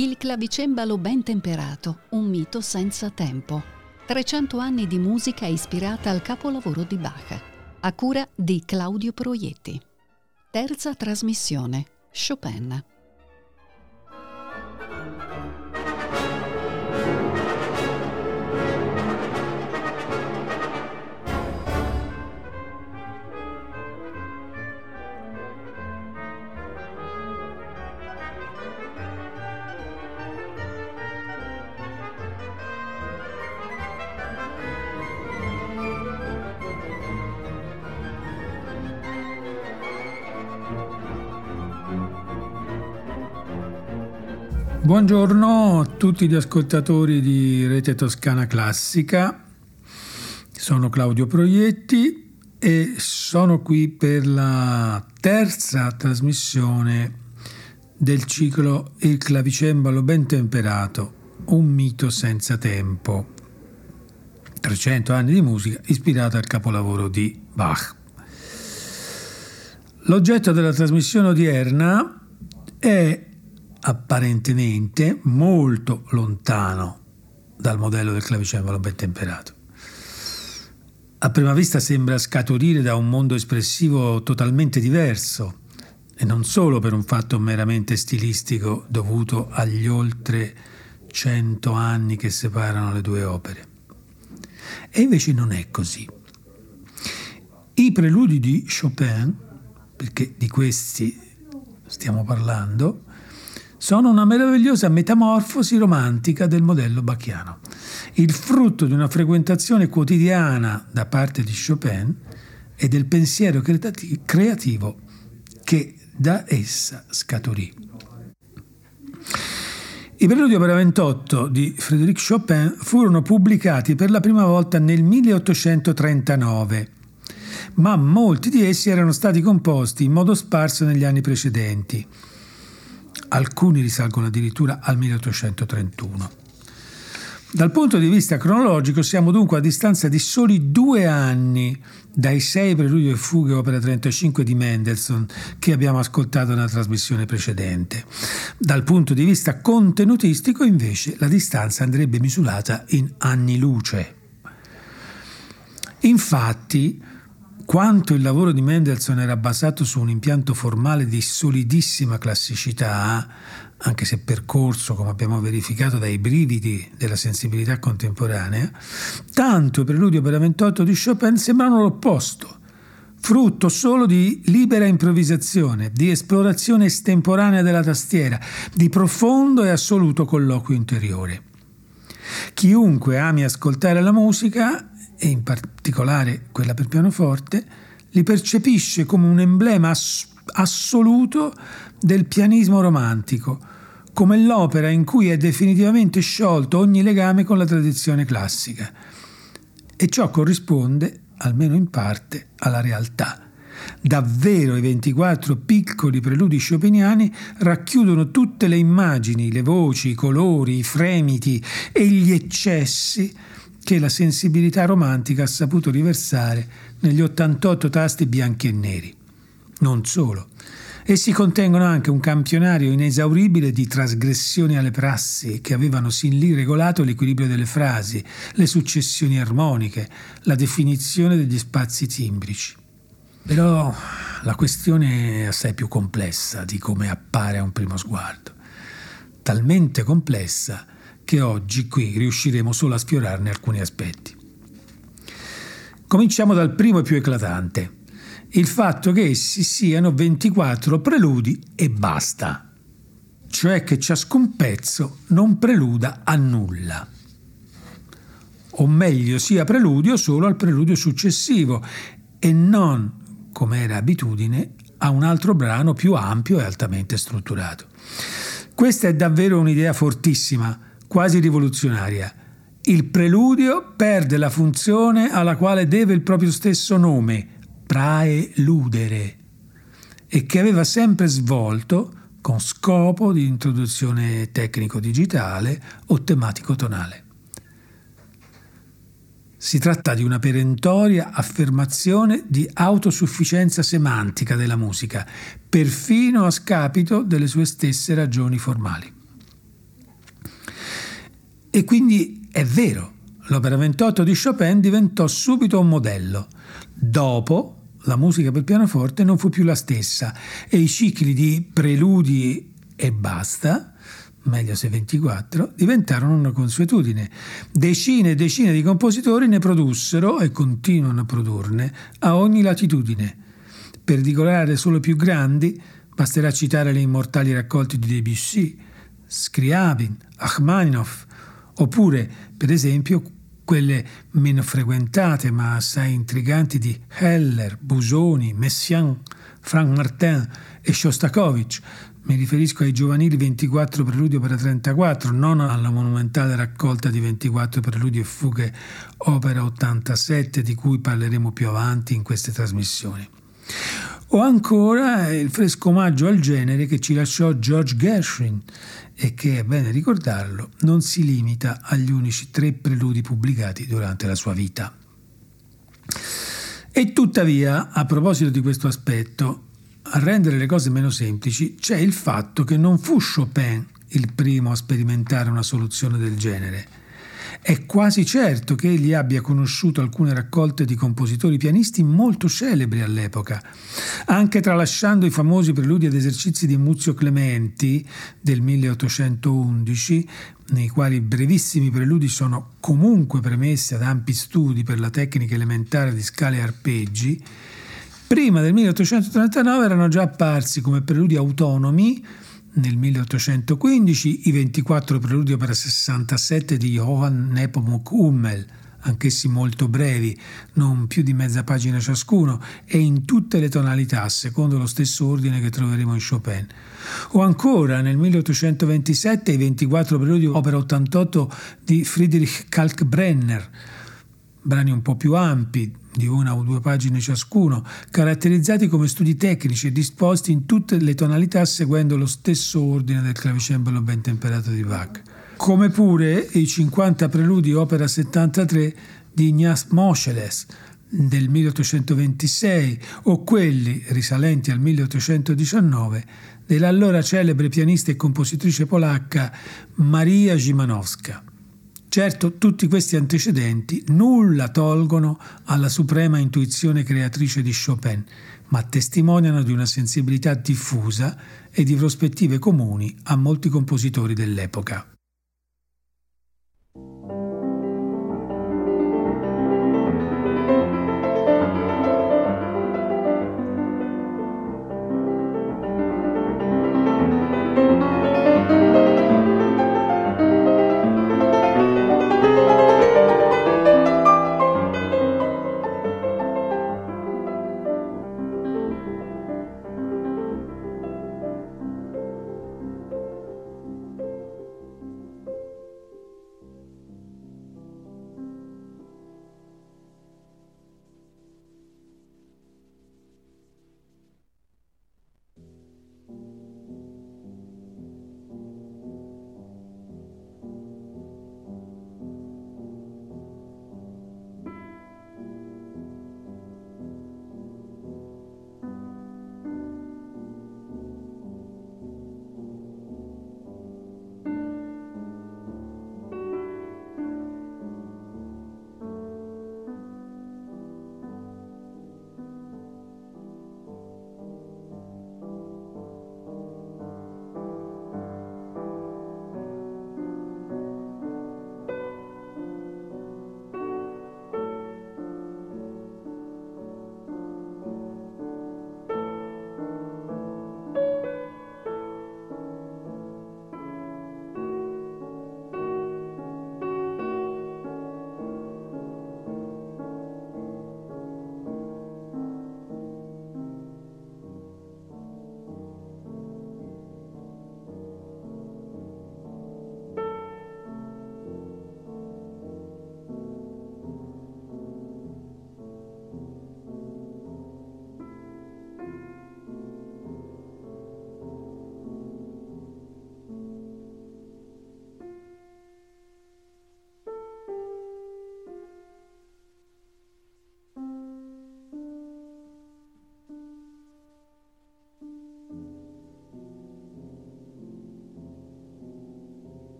Il clavicembalo ben temperato, un mito senza tempo. 300 anni di musica ispirata al capolavoro di Bach, a cura di Claudio Proietti. Terza trasmissione, Chopin. Buongiorno a tutti gli ascoltatori di Rete Toscana Classica, sono Claudio Proietti e sono qui per la terza trasmissione del ciclo Il clavicembalo ben temperato, un mito senza tempo. 300 anni di musica ispirata al capolavoro di Bach. L'oggetto della trasmissione odierna è apparentemente molto lontano dal modello del clavicembalo ben temperato. A prima vista sembra scaturire da un mondo espressivo totalmente diverso e non solo per un fatto meramente stilistico dovuto agli oltre cento anni che separano le due opere. E invece non è così. I preludi di Chopin, perché di questi stiamo parlando, sono una meravigliosa metamorfosi romantica del modello bacchiano, il frutto di una frequentazione quotidiana da parte di Chopin e del pensiero creativo che da essa scaturì. I preludi opera 28 di Frédéric Chopin furono pubblicati per la prima volta nel 1839, ma molti di essi erano stati composti in modo sparso negli anni precedenti alcuni risalgono addirittura al 1831. Dal punto di vista cronologico siamo dunque a distanza di soli due anni dai sei preludi e fughe opera 35 di Mendelssohn che abbiamo ascoltato nella trasmissione precedente. Dal punto di vista contenutistico invece la distanza andrebbe misurata in anni luce. Infatti quanto il lavoro di Mendelssohn era basato su un impianto formale di solidissima classicità, anche se percorso, come abbiamo verificato, dai brividi della sensibilità contemporanea, tanto i preludi opera 28 di Chopin sembrano l'opposto, frutto solo di libera improvvisazione, di esplorazione estemporanea della tastiera, di profondo e assoluto colloquio interiore. Chiunque ami ascoltare la musica e in particolare quella per pianoforte, li percepisce come un emblema ass- assoluto del pianismo romantico, come l'opera in cui è definitivamente sciolto ogni legame con la tradizione classica. E ciò corrisponde, almeno in parte, alla realtà. Davvero i 24 piccoli preludi chopiniani racchiudono tutte le immagini, le voci, i colori, i fremiti e gli eccessi che la sensibilità romantica ha saputo riversare negli 88 tasti bianchi e neri. Non solo. Essi contengono anche un campionario inesauribile di trasgressioni alle prassi che avevano sin lì regolato l'equilibrio delle frasi, le successioni armoniche, la definizione degli spazi timbrici. Però la questione è assai più complessa di come appare a un primo sguardo. Talmente complessa che oggi qui riusciremo solo a sfiorarne alcuni aspetti. Cominciamo dal primo e più eclatante, il fatto che essi siano 24 preludi e basta, cioè che ciascun pezzo non preluda a nulla, o meglio sia preludio solo al preludio successivo e non, come era abitudine, a un altro brano più ampio e altamente strutturato. Questa è davvero un'idea fortissima, quasi rivoluzionaria. Il preludio perde la funzione alla quale deve il proprio stesso nome, praeludere, e che aveva sempre svolto con scopo di introduzione tecnico-digitale o tematico-tonale. Si tratta di una perentoria affermazione di autosufficienza semantica della musica, perfino a scapito delle sue stesse ragioni formali. E quindi è vero, l'opera 28 di Chopin diventò subito un modello. Dopo, la musica per pianoforte non fu più la stessa e i cicli di preludi e basta, meglio se 24, diventarono una consuetudine. Decine e decine di compositori ne produssero e continuano a produrne a ogni latitudine. Per dicolare solo i più grandi, basterà citare le immortali raccolte di Debussy, Scriabin, Achmaninoff, oppure, per esempio, quelle meno frequentate ma assai intriganti di Heller, Busoni, Messiaen, Frank Martin e Shostakovich. Mi riferisco ai giovanili 24 preludi opera 34, non alla monumentale raccolta di 24 preludi e fughe opera 87 di cui parleremo più avanti in queste trasmissioni. O ancora il fresco omaggio al genere che ci lasciò George Gershwin e che, è bene ricordarlo, non si limita agli unici tre preludi pubblicati durante la sua vita. E tuttavia, a proposito di questo aspetto, a rendere le cose meno semplici c'è il fatto che non fu Chopin il primo a sperimentare una soluzione del genere. È quasi certo che egli abbia conosciuto alcune raccolte di compositori pianisti molto celebri all'epoca, anche tralasciando i famosi preludi ed esercizi di Muzio Clementi del 1811, nei quali brevissimi preludi sono comunque premessi ad ampi studi per la tecnica elementare di scale e arpeggi, prima del 1839 erano già apparsi come preludi autonomi nel 1815 i 24 preludi opera 67 di Johann Nepomuk Hummel, anch'essi molto brevi, non più di mezza pagina ciascuno, e in tutte le tonalità, secondo lo stesso ordine che troveremo in Chopin. O ancora nel 1827 i 24 preludi opera 88 di Friedrich Kalkbrenner, brani un po' più ampi, di una o due pagine ciascuno, caratterizzati come studi tecnici e disposti in tutte le tonalità seguendo lo stesso ordine del clavicembalo ben temperato di Bach. Come pure i 50 preludi opera 73 di Ignaz Moscheles del 1826 o quelli risalenti al 1819 dell'allora celebre pianista e compositrice polacca Maria Zimanowska. Certo, tutti questi antecedenti nulla tolgono alla suprema intuizione creatrice di Chopin, ma testimoniano di una sensibilità diffusa e di prospettive comuni a molti compositori dell'epoca.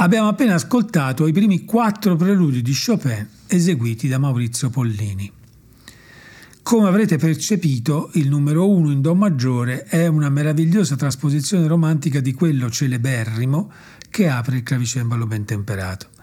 Abbiamo appena ascoltato i primi quattro preludi di Chopin eseguiti da Maurizio Pollini. Come avrete percepito, il numero 1 in Do maggiore è una meravigliosa trasposizione romantica di quello celeberrimo che apre il clavicembalo ben temperato.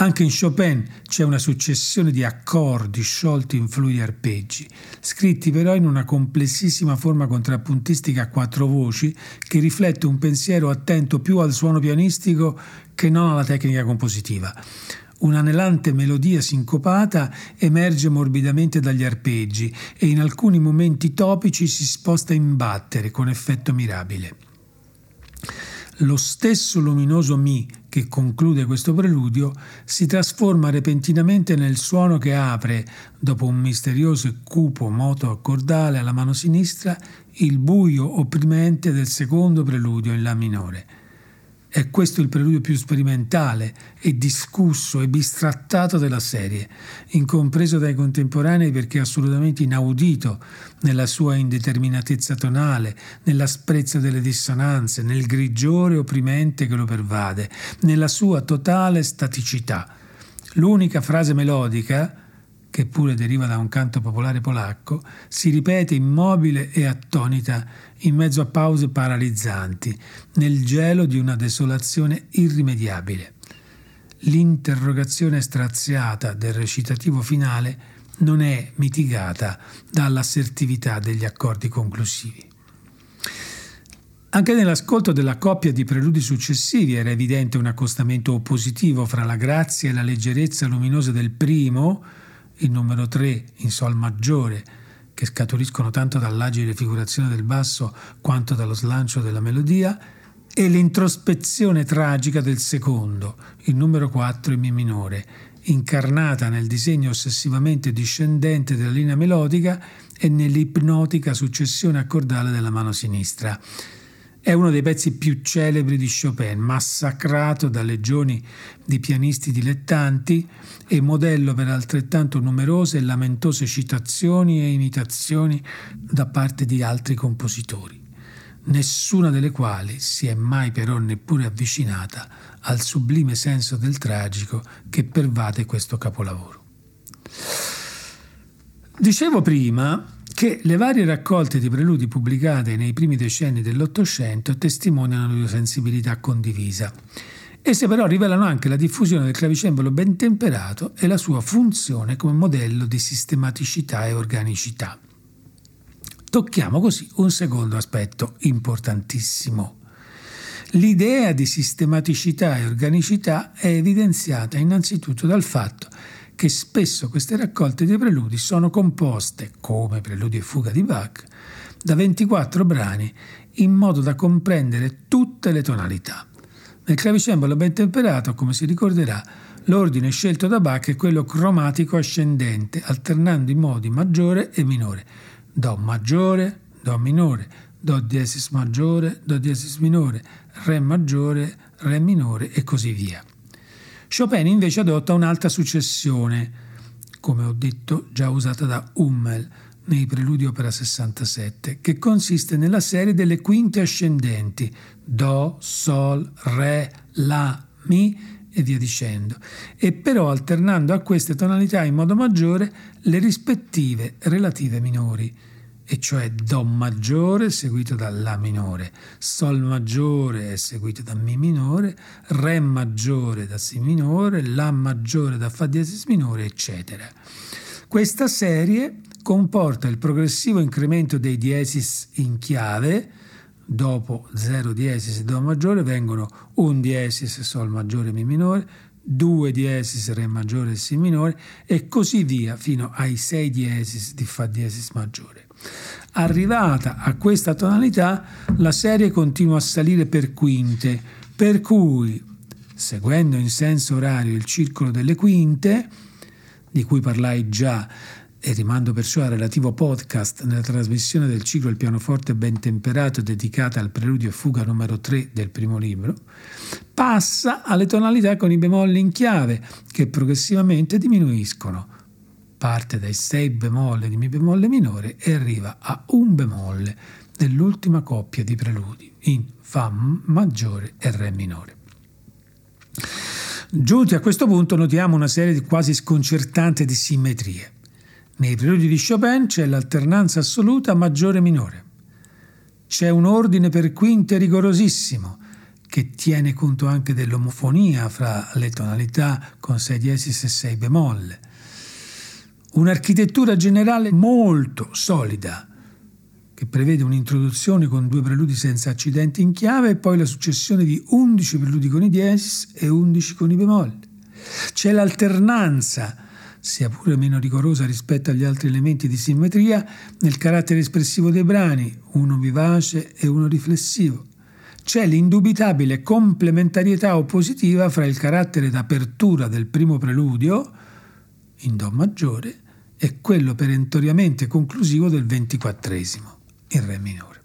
Anche in Chopin c'è una successione di accordi sciolti in fluidi arpeggi, scritti però in una complessissima forma contrappuntistica a quattro voci che riflette un pensiero attento più al suono pianistico che non alla tecnica compositiva. Un'anelante melodia sincopata emerge morbidamente dagli arpeggi e in alcuni momenti topici si sposta in battere con effetto mirabile. Lo stesso luminoso Mi che conclude questo preludio si trasforma repentinamente nel suono che apre, dopo un misterioso e cupo moto accordale alla mano sinistra, il buio opprimente del secondo preludio in La minore. È questo il preludio più sperimentale e discusso e bistrattato della serie, incompreso dai contemporanei perché assolutamente inaudito nella sua indeterminatezza tonale, nell'asprezza delle dissonanze, nel grigiore opprimente che lo pervade, nella sua totale staticità. L'unica frase melodica, che pure deriva da un canto popolare polacco, si ripete immobile e attonita in mezzo a pause paralizzanti, nel gelo di una desolazione irrimediabile. L'interrogazione straziata del recitativo finale non è mitigata dall'assertività degli accordi conclusivi. Anche nell'ascolto della coppia di preludi successivi era evidente un accostamento oppositivo fra la grazia e la leggerezza luminosa del primo, il numero 3 in Sol maggiore, che scaturiscono tanto dall'agile figurazione del basso quanto dallo slancio della melodia, e l'introspezione tragica del secondo, il numero 4 in Mi minore, incarnata nel disegno ossessivamente discendente della linea melodica e nell'ipnotica successione accordale della mano sinistra. È uno dei pezzi più celebri di Chopin, massacrato da legioni di pianisti dilettanti e modello per altrettanto numerose e lamentose citazioni e imitazioni da parte di altri compositori, nessuna delle quali si è mai però neppure avvicinata al sublime senso del tragico che pervade questo capolavoro. Dicevo prima che le varie raccolte di preludi pubblicate nei primi decenni dell'Ottocento testimoniano la sensibilità condivisa. Esse però rivelano anche la diffusione del clavicembalo ben temperato e la sua funzione come modello di sistematicità e organicità. Tocchiamo così un secondo aspetto importantissimo. L'idea di sistematicità e organicità è evidenziata innanzitutto dal fatto che spesso queste raccolte di preludi sono composte, come preludi e fuga di Bach, da 24 brani in modo da comprendere tutte le tonalità. Nel clavicembalo ben temperato, come si ricorderà, l'ordine scelto da Bach è quello cromatico ascendente, alternando i modi maggiore e minore. Do maggiore, Do minore, Do diesis maggiore, Do diesis minore, Re maggiore, Re minore e così via. Chopin invece adotta un'altra successione, come ho detto già usata da Hummel nei preludi opera 67, che consiste nella serie delle quinte ascendenti Do, Sol, Re, La, Mi e via dicendo, e però alternando a queste tonalità in modo maggiore le rispettive relative minori e cioè Do maggiore seguito da La minore, Sol maggiore seguito da Mi minore, Re maggiore da Si minore, La maggiore da Fa diesis minore, eccetera. Questa serie comporta il progressivo incremento dei diesis in chiave, dopo 0 diesis e Do maggiore vengono un diesis Sol maggiore Mi minore, 2 diesis Re maggiore e Si minore e così via fino ai 6 diesis di Fa diesis maggiore. Arrivata a questa tonalità, la serie continua a salire per quinte, per cui, seguendo in senso orario il circolo delle quinte, di cui parlai già e rimando perciò al relativo podcast nella trasmissione del ciclo Il pianoforte ben temperato dedicata al preludio e fuga numero 3 del primo libro, passa alle tonalità con i bemolli in chiave che progressivamente diminuiscono parte dai 6 bemolle di Mi bemolle minore e arriva a un bemolle nell'ultima coppia di preludi in Fa maggiore e Re minore. Giunti a questo punto notiamo una serie di quasi sconcertante di simmetrie. Nei preludi di Chopin c'è l'alternanza assoluta maggiore-minore. C'è un ordine per quinte rigorosissimo, che tiene conto anche dell'omofonia fra le tonalità con 6 diesis e 6 bemolle. Un'architettura generale molto solida, che prevede un'introduzione con due preludi senza accidenti in chiave e poi la successione di 11 preludi con i diesis e 11 con i bemolle. C'è l'alternanza, sia pure meno rigorosa rispetto agli altri elementi di simmetria, nel carattere espressivo dei brani, uno vivace e uno riflessivo c'è l'indubitabile complementarietà oppositiva fra il carattere d'apertura del primo preludio, in Do maggiore, e quello perentoriamente conclusivo del ventiquattresimo, in Re minore.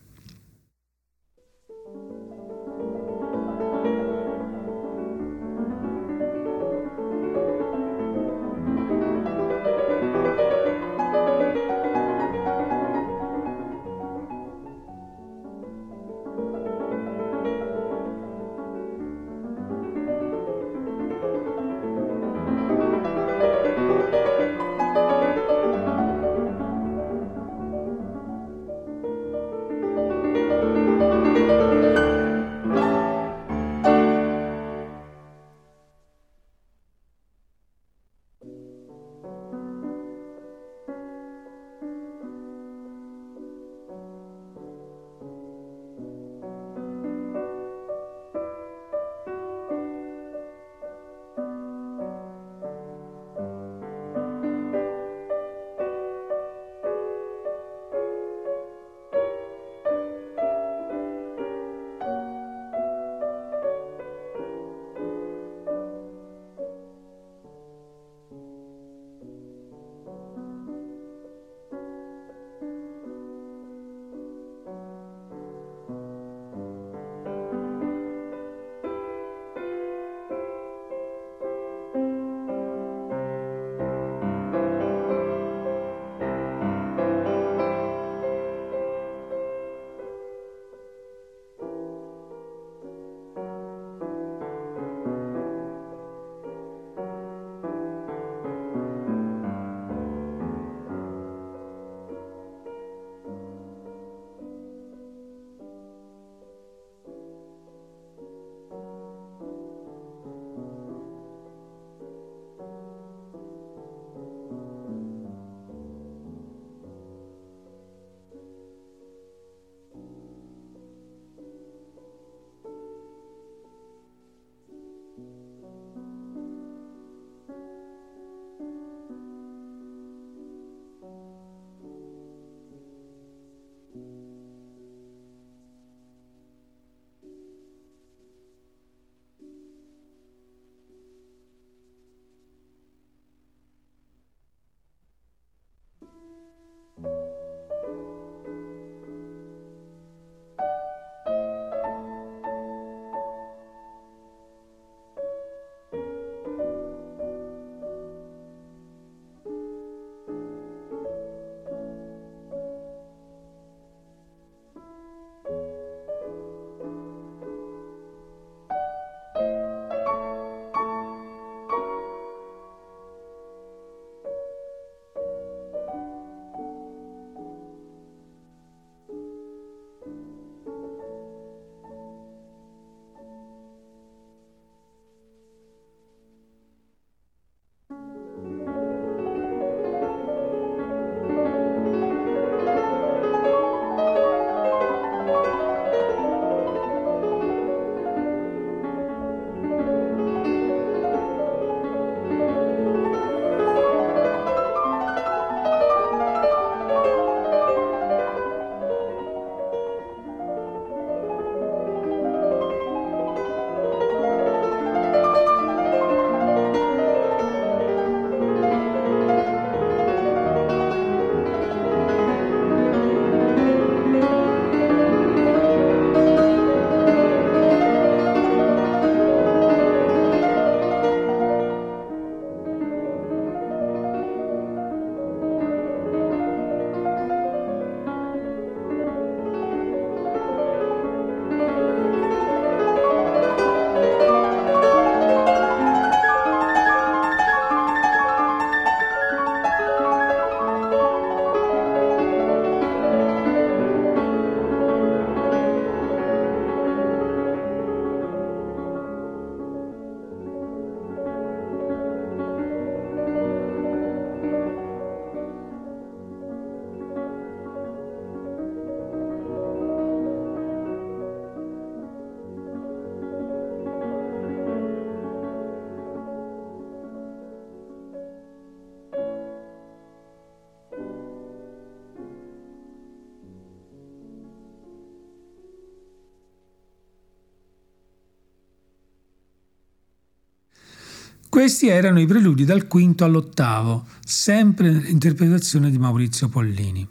Questi erano i preludi dal quinto all'ottavo, sempre nell'interpretazione di Maurizio Pollini.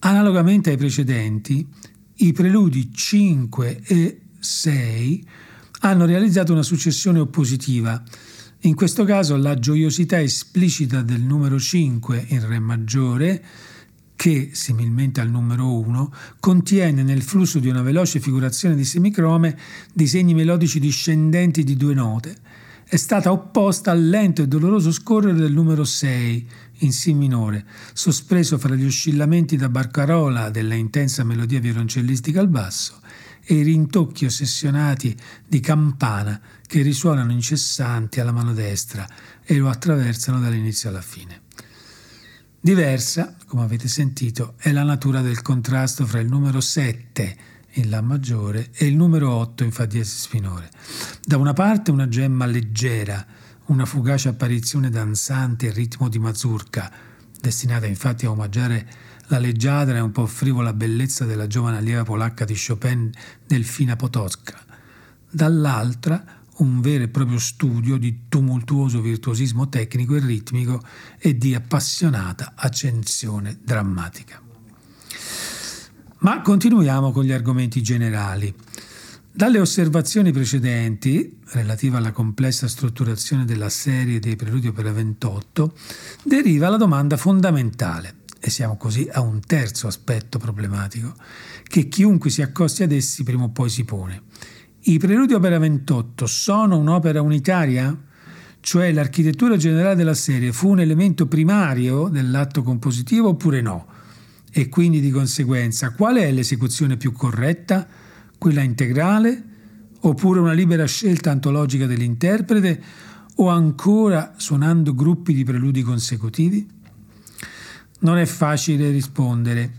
Analogamente ai precedenti, i preludi 5 e 6 hanno realizzato una successione oppositiva. In questo caso la gioiosità esplicita del numero 5 in Re maggiore, che, similmente al numero 1, contiene nel flusso di una veloce figurazione di semicrome disegni melodici discendenti di due note, è stata opposta al lento e doloroso scorrere del numero 6 in Si minore, sospeso fra gli oscillamenti da barcarola della intensa melodia violoncellistica al basso e i rintocchi ossessionati di campana che risuonano incessanti alla mano destra e lo attraversano dall'inizio alla fine. Diversa, come avete sentito, è la natura del contrasto fra il numero 7 in La maggiore e il numero 8 in Fa diesis minore. Da una parte una gemma leggera, una fugace apparizione danzante e ritmo di mazurka, destinata infatti a omaggiare la leggiadra e un po' frivola bellezza della giovane allieva polacca di Chopin Delfina Potocka. Dall'altra un vero e proprio studio di tumultuoso virtuosismo tecnico e ritmico e di appassionata accensione drammatica. Ma continuiamo con gli argomenti generali. Dalle osservazioni precedenti, relative alla complessa strutturazione della serie dei preludi opera 28, deriva la domanda fondamentale, e siamo così a un terzo aspetto problematico, che chiunque si accosti ad essi prima o poi si pone. I preludi opera 28 sono un'opera unitaria? Cioè l'architettura generale della serie fu un elemento primario dell'atto compositivo oppure no? E quindi di conseguenza qual è l'esecuzione più corretta? Quella integrale? Oppure una libera scelta antologica dell'interprete? O ancora suonando gruppi di preludi consecutivi? Non è facile rispondere.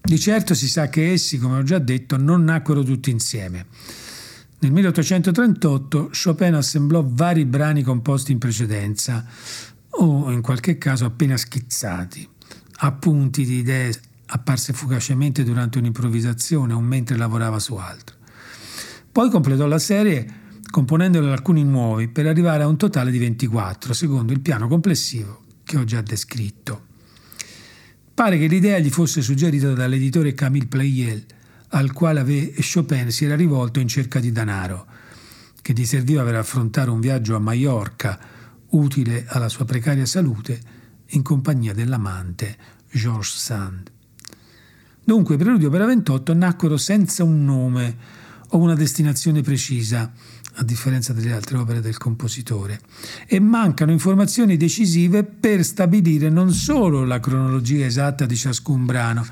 Di certo si sa che essi, come ho già detto, non nacquero tutti insieme. Nel 1838 Chopin assemblò vari brani composti in precedenza o in qualche caso appena schizzati appunti di idee apparse fugacemente durante un'improvvisazione o mentre lavorava su altro. Poi completò la serie componendole alcuni nuovi per arrivare a un totale di 24, secondo il piano complessivo che ho già descritto. Pare che l'idea gli fosse suggerita dall'editore Camille Pleyel, al quale Chopin si era rivolto in cerca di denaro, che gli serviva per affrontare un viaggio a Maiorca, utile alla sua precaria salute in compagnia dell'amante Georges Sand. Dunque Preludio per 28 nacquero senza un nome o una destinazione precisa, a differenza delle altre opere del compositore, e mancano informazioni decisive per stabilire non solo la cronologia esatta di ciascun brano,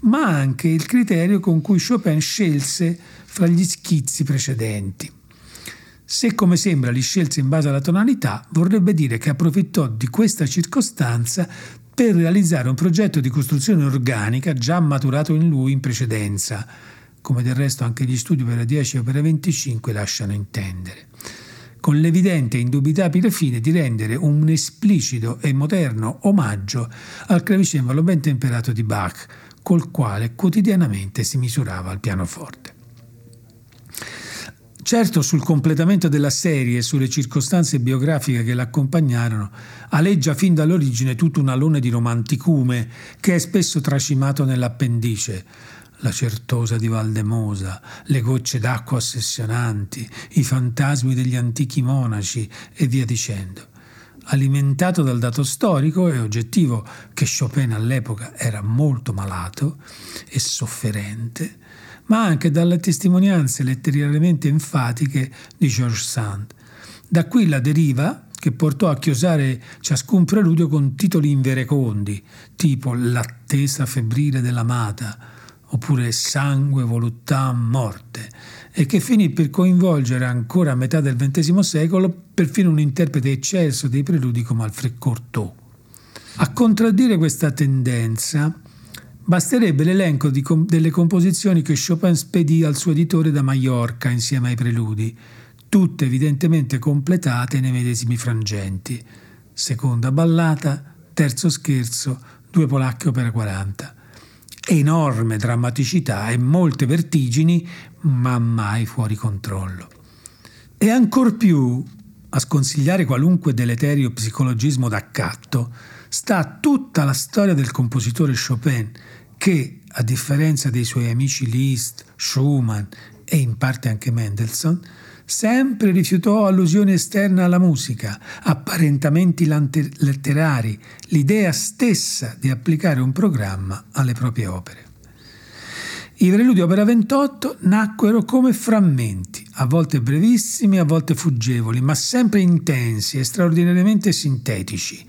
ma anche il criterio con cui Chopin scelse fra gli schizzi precedenti. Se come sembra li scelse in base alla tonalità, vorrebbe dire che approfittò di questa circostanza per realizzare un progetto di costruzione organica già maturato in lui in precedenza, come del resto anche gli studi per la 10 e per la 25 lasciano intendere, con l'evidente e indubitabile fine di rendere un esplicito e moderno omaggio al clavicembalo ben temperato di Bach, col quale quotidianamente si misurava al pianoforte. Certo sul completamento della serie e sulle circostanze biografiche che l'accompagnarono aleggia fin dall'origine tutto un alone di romanticume che è spesso tracimato nell'appendice. La certosa di Valdemosa, le gocce d'acqua ossessionanti, i fantasmi degli antichi monaci e via dicendo. Alimentato dal dato storico e oggettivo che Chopin all'epoca era molto malato e sofferente, ma anche dalle testimonianze letterariamente enfatiche di George Sand. Da qui la deriva che portò a chiosare ciascun preludio con titoli inverecondi, tipo L'attesa febbrile dell'amata, oppure Sangue, voluttà, morte, e che finì per coinvolgere ancora a metà del XX secolo perfino un interprete eccelso dei preludi come Alfred Cortot. A contraddire questa tendenza, Basterebbe l'elenco com- delle composizioni che Chopin spedì al suo editore da Maiorca insieme ai preludi, tutte evidentemente completate nei medesimi frangenti. Seconda ballata, terzo scherzo, due polacche opera 40. Enorme drammaticità e molte vertigini, ma mai fuori controllo. E ancor più a sconsigliare qualunque deleterio psicologismo d'accatto, sta tutta la storia del compositore Chopin che, a differenza dei suoi amici Liszt, Schumann e in parte anche Mendelssohn, sempre rifiutò allusioni esterne alla musica, apparentamenti letterari, l'idea stessa di applicare un programma alle proprie opere. I preludi opera 28 nacquero come frammenti, a volte brevissimi, a volte fuggevoli, ma sempre intensi e straordinariamente sintetici.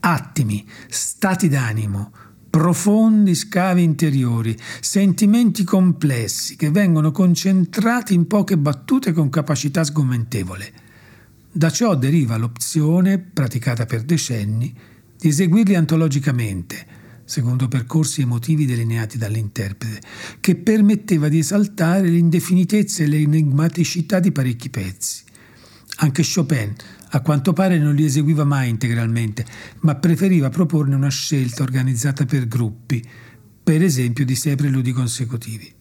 Attimi, stati d'animo, profondi scavi interiori, sentimenti complessi che vengono concentrati in poche battute con capacità sgomentevole. Da ciò deriva l'opzione, praticata per decenni, di eseguirli antologicamente, secondo percorsi emotivi delineati dall'interprete, che permetteva di esaltare l'indefinitezza e l'enigmaticità di parecchi pezzi. Anche Chopin a quanto pare non li eseguiva mai integralmente, ma preferiva proporne una scelta organizzata per gruppi, per esempio di sei preludi consecutivi.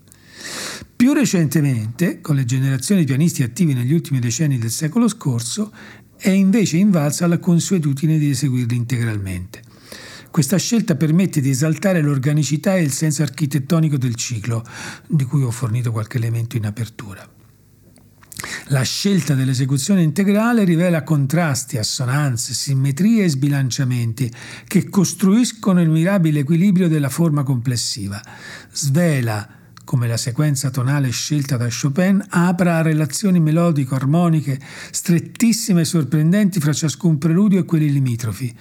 Più recentemente, con le generazioni di pianisti attivi negli ultimi decenni del secolo scorso, è invece invalsa la consuetudine di eseguirli integralmente. Questa scelta permette di esaltare l'organicità e il senso architettonico del ciclo, di cui ho fornito qualche elemento in apertura. La scelta dell'esecuzione integrale rivela contrasti, assonanze, simmetrie e sbilanciamenti che costruiscono il mirabile equilibrio della forma complessiva. Svela come la sequenza tonale scelta da Chopin apra a relazioni melodico-armoniche strettissime e sorprendenti fra ciascun preludio e quelli limitrofi.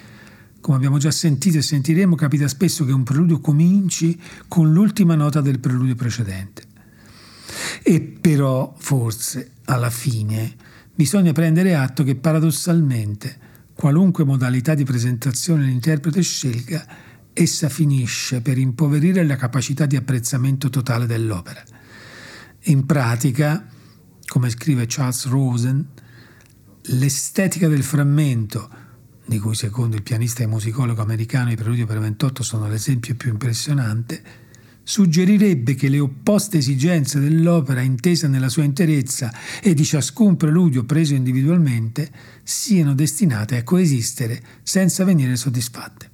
Come abbiamo già sentito e sentiremo, capita spesso che un preludio cominci con l'ultima nota del preludio precedente. E però, forse, alla fine, bisogna prendere atto che paradossalmente, qualunque modalità di presentazione l'interprete scelga, essa finisce per impoverire la capacità di apprezzamento totale dell'opera. In pratica, come scrive Charles Rosen, l'estetica del frammento, di cui secondo il pianista e musicologo americano i preludi per 28 sono l'esempio più impressionante, suggerirebbe che le opposte esigenze dell'opera intesa nella sua interezza e di ciascun preludio preso individualmente siano destinate a coesistere senza venire soddisfatte.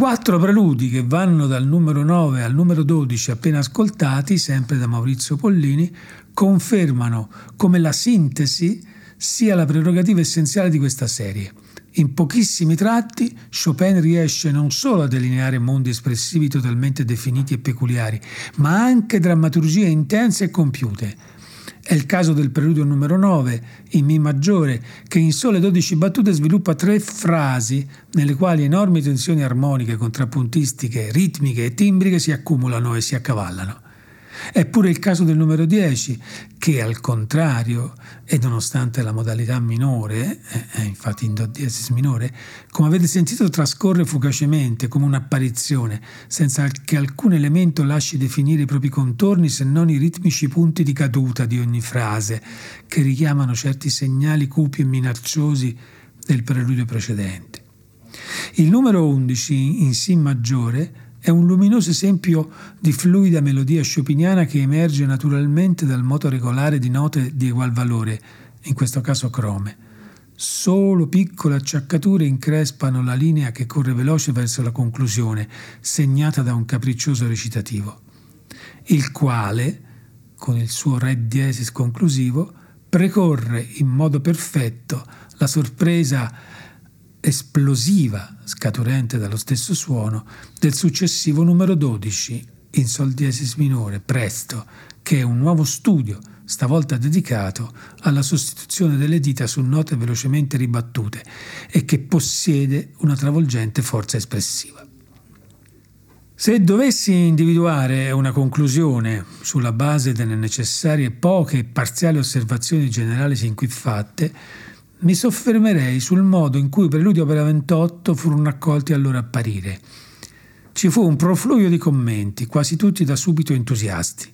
Quattro preludi che vanno dal numero 9 al numero 12 appena ascoltati, sempre da Maurizio Pollini, confermano come la sintesi sia la prerogativa essenziale di questa serie. In pochissimi tratti Chopin riesce non solo a delineare mondi espressivi totalmente definiti e peculiari, ma anche drammaturgie intense e compiute è il caso del preludio numero 9, in Mi maggiore, che in sole 12 battute sviluppa tre frasi nelle quali enormi tensioni armoniche, contrappuntistiche, ritmiche e timbriche si accumulano e si accavallano. È pure il caso del numero 10, che al contrario, e nonostante la modalità minore, è infatti in Do diesis minore, come avete sentito trascorre fugacemente come un'apparizione, senza che alcun elemento lasci definire i propri contorni se non i ritmici punti di caduta di ogni frase, che richiamano certi segnali cupi e minacciosi del preludio precedente. Il numero 11 in Si maggiore è un luminoso esempio di fluida melodia chopiniana che emerge naturalmente dal moto regolare di note di egual valore, in questo caso crome. Solo piccole acciaccature increspano la linea che corre veloce verso la conclusione, segnata da un capriccioso recitativo, il quale, con il suo re diesis conclusivo, precorre in modo perfetto la sorpresa esplosiva scaturente dallo stesso suono del successivo numero 12 in Sol diesis minore, presto, che è un nuovo studio, stavolta dedicato alla sostituzione delle dita su note velocemente ribattute e che possiede una travolgente forza espressiva. Se dovessi individuare una conclusione sulla base delle necessarie poche e parziali osservazioni generali sin qui fatte, mi soffermerei sul modo in cui i preludi opera 28 furono accolti al loro apparire. Ci fu un profluvio di commenti, quasi tutti da subito entusiasti.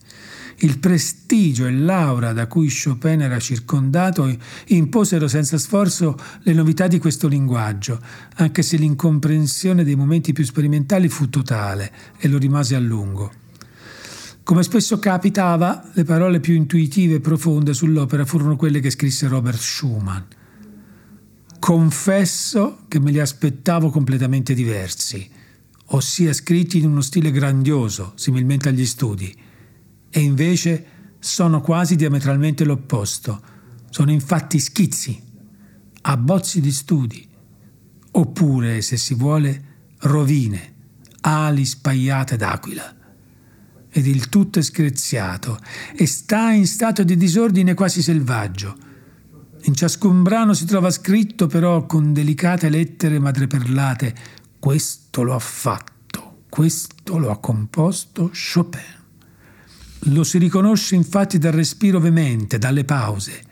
Il prestigio e l'aura da cui Chopin era circondato imposero senza sforzo le novità di questo linguaggio, anche se l'incomprensione dei momenti più sperimentali fu totale e lo rimase a lungo. Come spesso capitava, le parole più intuitive e profonde sull'opera furono quelle che scrisse Robert Schumann. Confesso che me li aspettavo completamente diversi, ossia scritti in uno stile grandioso, similmente agli studi, e invece sono quasi diametralmente l'opposto. Sono infatti schizzi, abbozzi di studi, oppure, se si vuole, rovine, ali spaiate d'aquila. Ed il tutto è screziato e sta in stato di disordine quasi selvaggio in ciascun brano si trova scritto però con delicate lettere madreperlate questo lo ha fatto, questo lo ha composto Chopin. Lo si riconosce infatti dal respiro veemente, dalle pause.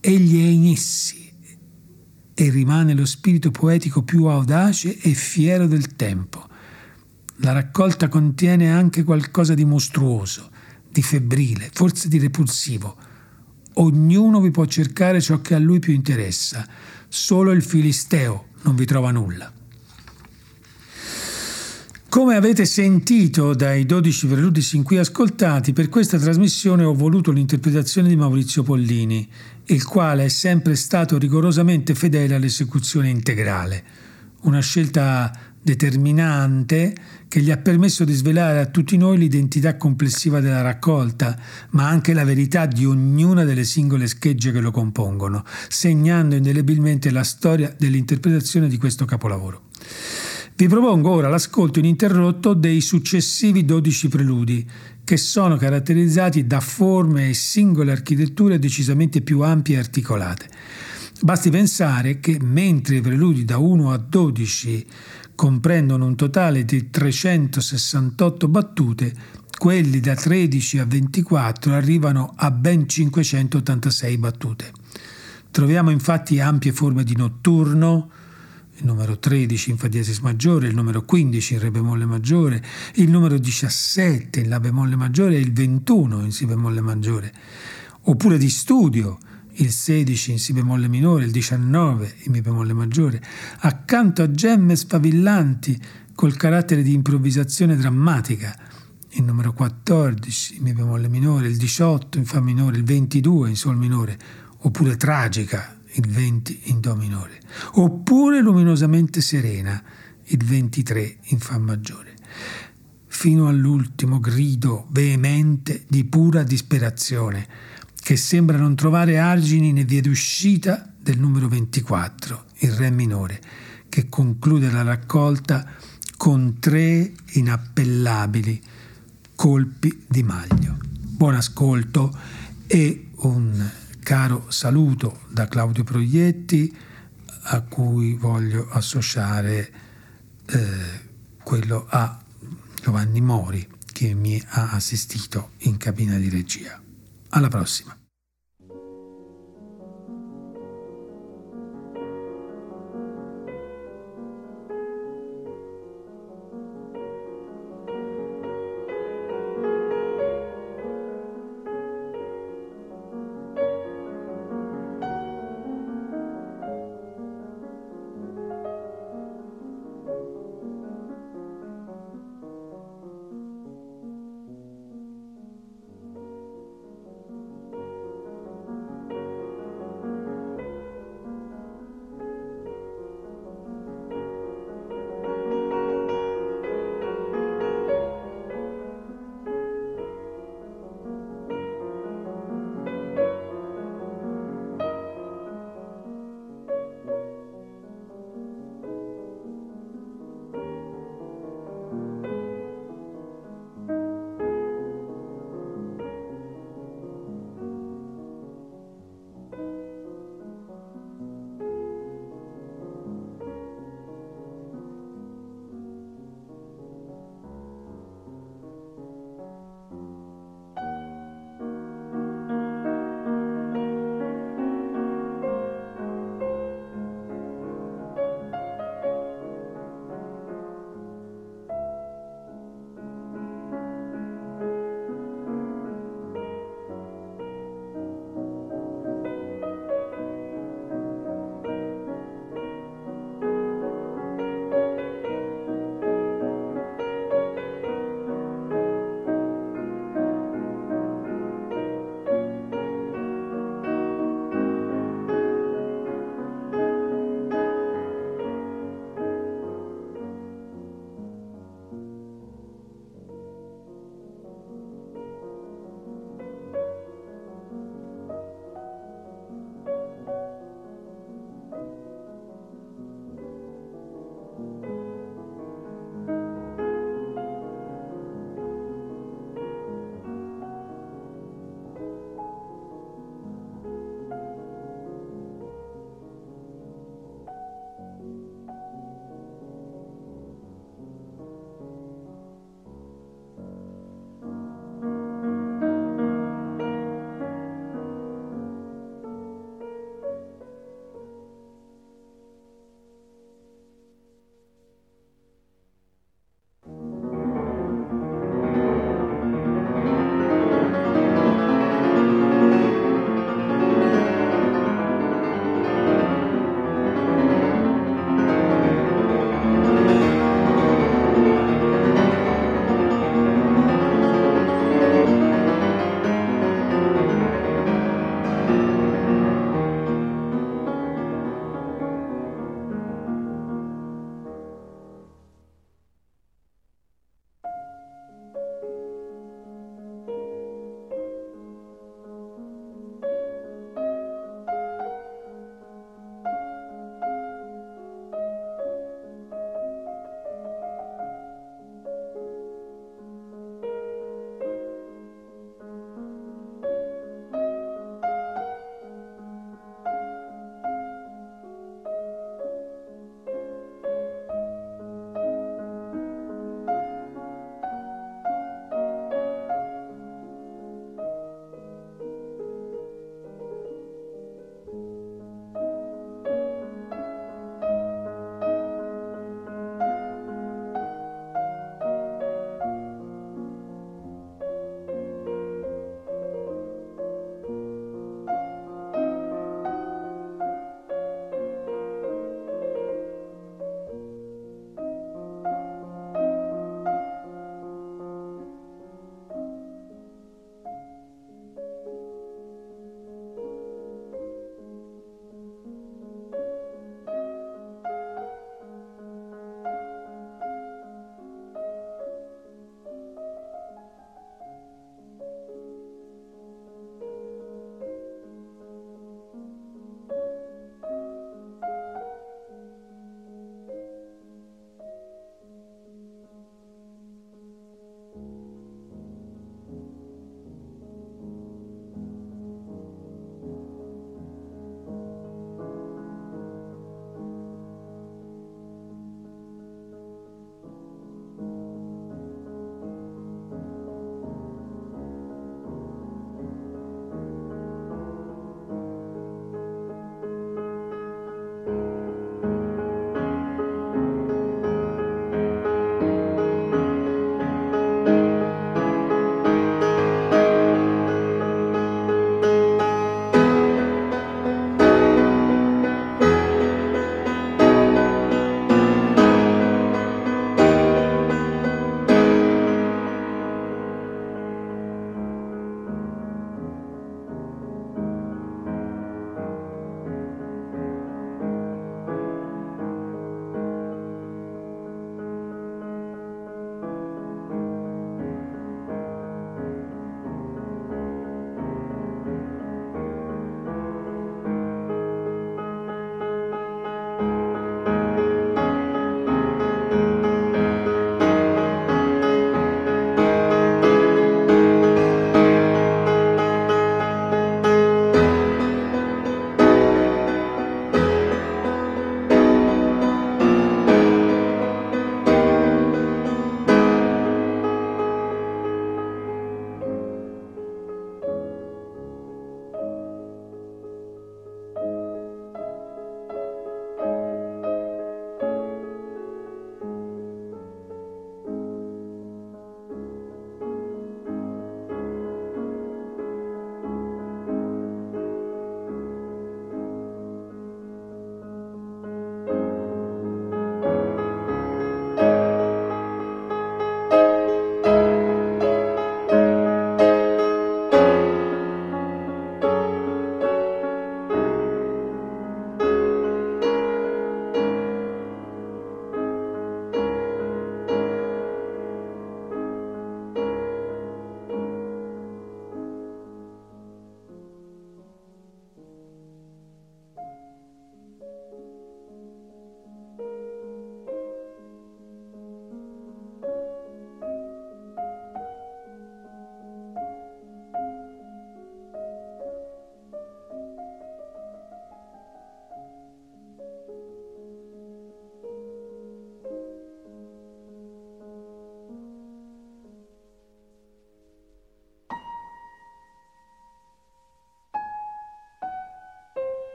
Egli è in essi e rimane lo spirito poetico più audace e fiero del tempo. La raccolta contiene anche qualcosa di mostruoso, di febbrile, forse di repulsivo Ognuno vi può cercare ciò che a lui più interessa, solo il Filisteo non vi trova nulla. Come avete sentito dai 12 preludi sin qui ascoltati, per questa trasmissione ho voluto l'interpretazione di Maurizio Pollini, il quale è sempre stato rigorosamente fedele all'esecuzione integrale. Una scelta determinante che gli ha permesso di svelare a tutti noi l'identità complessiva della raccolta, ma anche la verità di ognuna delle singole schegge che lo compongono, segnando indelebilmente la storia dell'interpretazione di questo capolavoro. Vi propongo ora l'ascolto ininterrotto dei successivi 12 preludi, che sono caratterizzati da forme e singole architetture decisamente più ampie e articolate. Basti pensare che mentre i preludi da 1 a 12 comprendono un totale di 368 battute, quelli da 13 a 24 arrivano a ben 586 battute. Troviamo infatti ampie forme di notturno, il numero 13 in Fa diesis maggiore, il numero 15 in Re bemolle maggiore, il numero 17 in La bemolle maggiore e il 21 in Si bemolle maggiore, oppure di studio, il 16 in Si bemolle minore, il 19 in Mi bemolle maggiore, accanto a gemme sfavillanti col carattere di improvvisazione drammatica, il numero 14 in Mi bemolle minore, il 18 in Fa minore, il 22 in Sol minore, oppure tragica, il 20 in Do minore, oppure luminosamente serena, il 23 in Fa maggiore, fino all'ultimo grido veemente di pura disperazione, che sembra non trovare argini né vie d'uscita del numero 24, il Re minore, che conclude la raccolta con tre inappellabili colpi di maglio. Buon ascolto e un caro saluto da Claudio Proietti a cui voglio associare eh, quello a Giovanni Mori che mi ha assistito in cabina di regia. Alla prossima.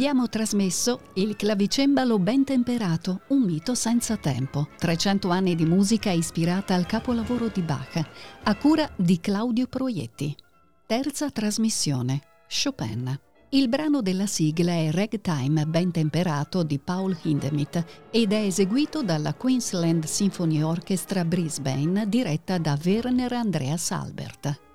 Abbiamo trasmesso Il clavicembalo ben temperato, un mito senza tempo. 300 anni di musica ispirata al capolavoro di Bach, a cura di Claudio Proietti. Terza trasmissione, Chopin. Il brano della sigla è Ragtime ben temperato di Paul Hindemith ed è eseguito dalla Queensland Symphony Orchestra Brisbane diretta da Werner Andreas Albert.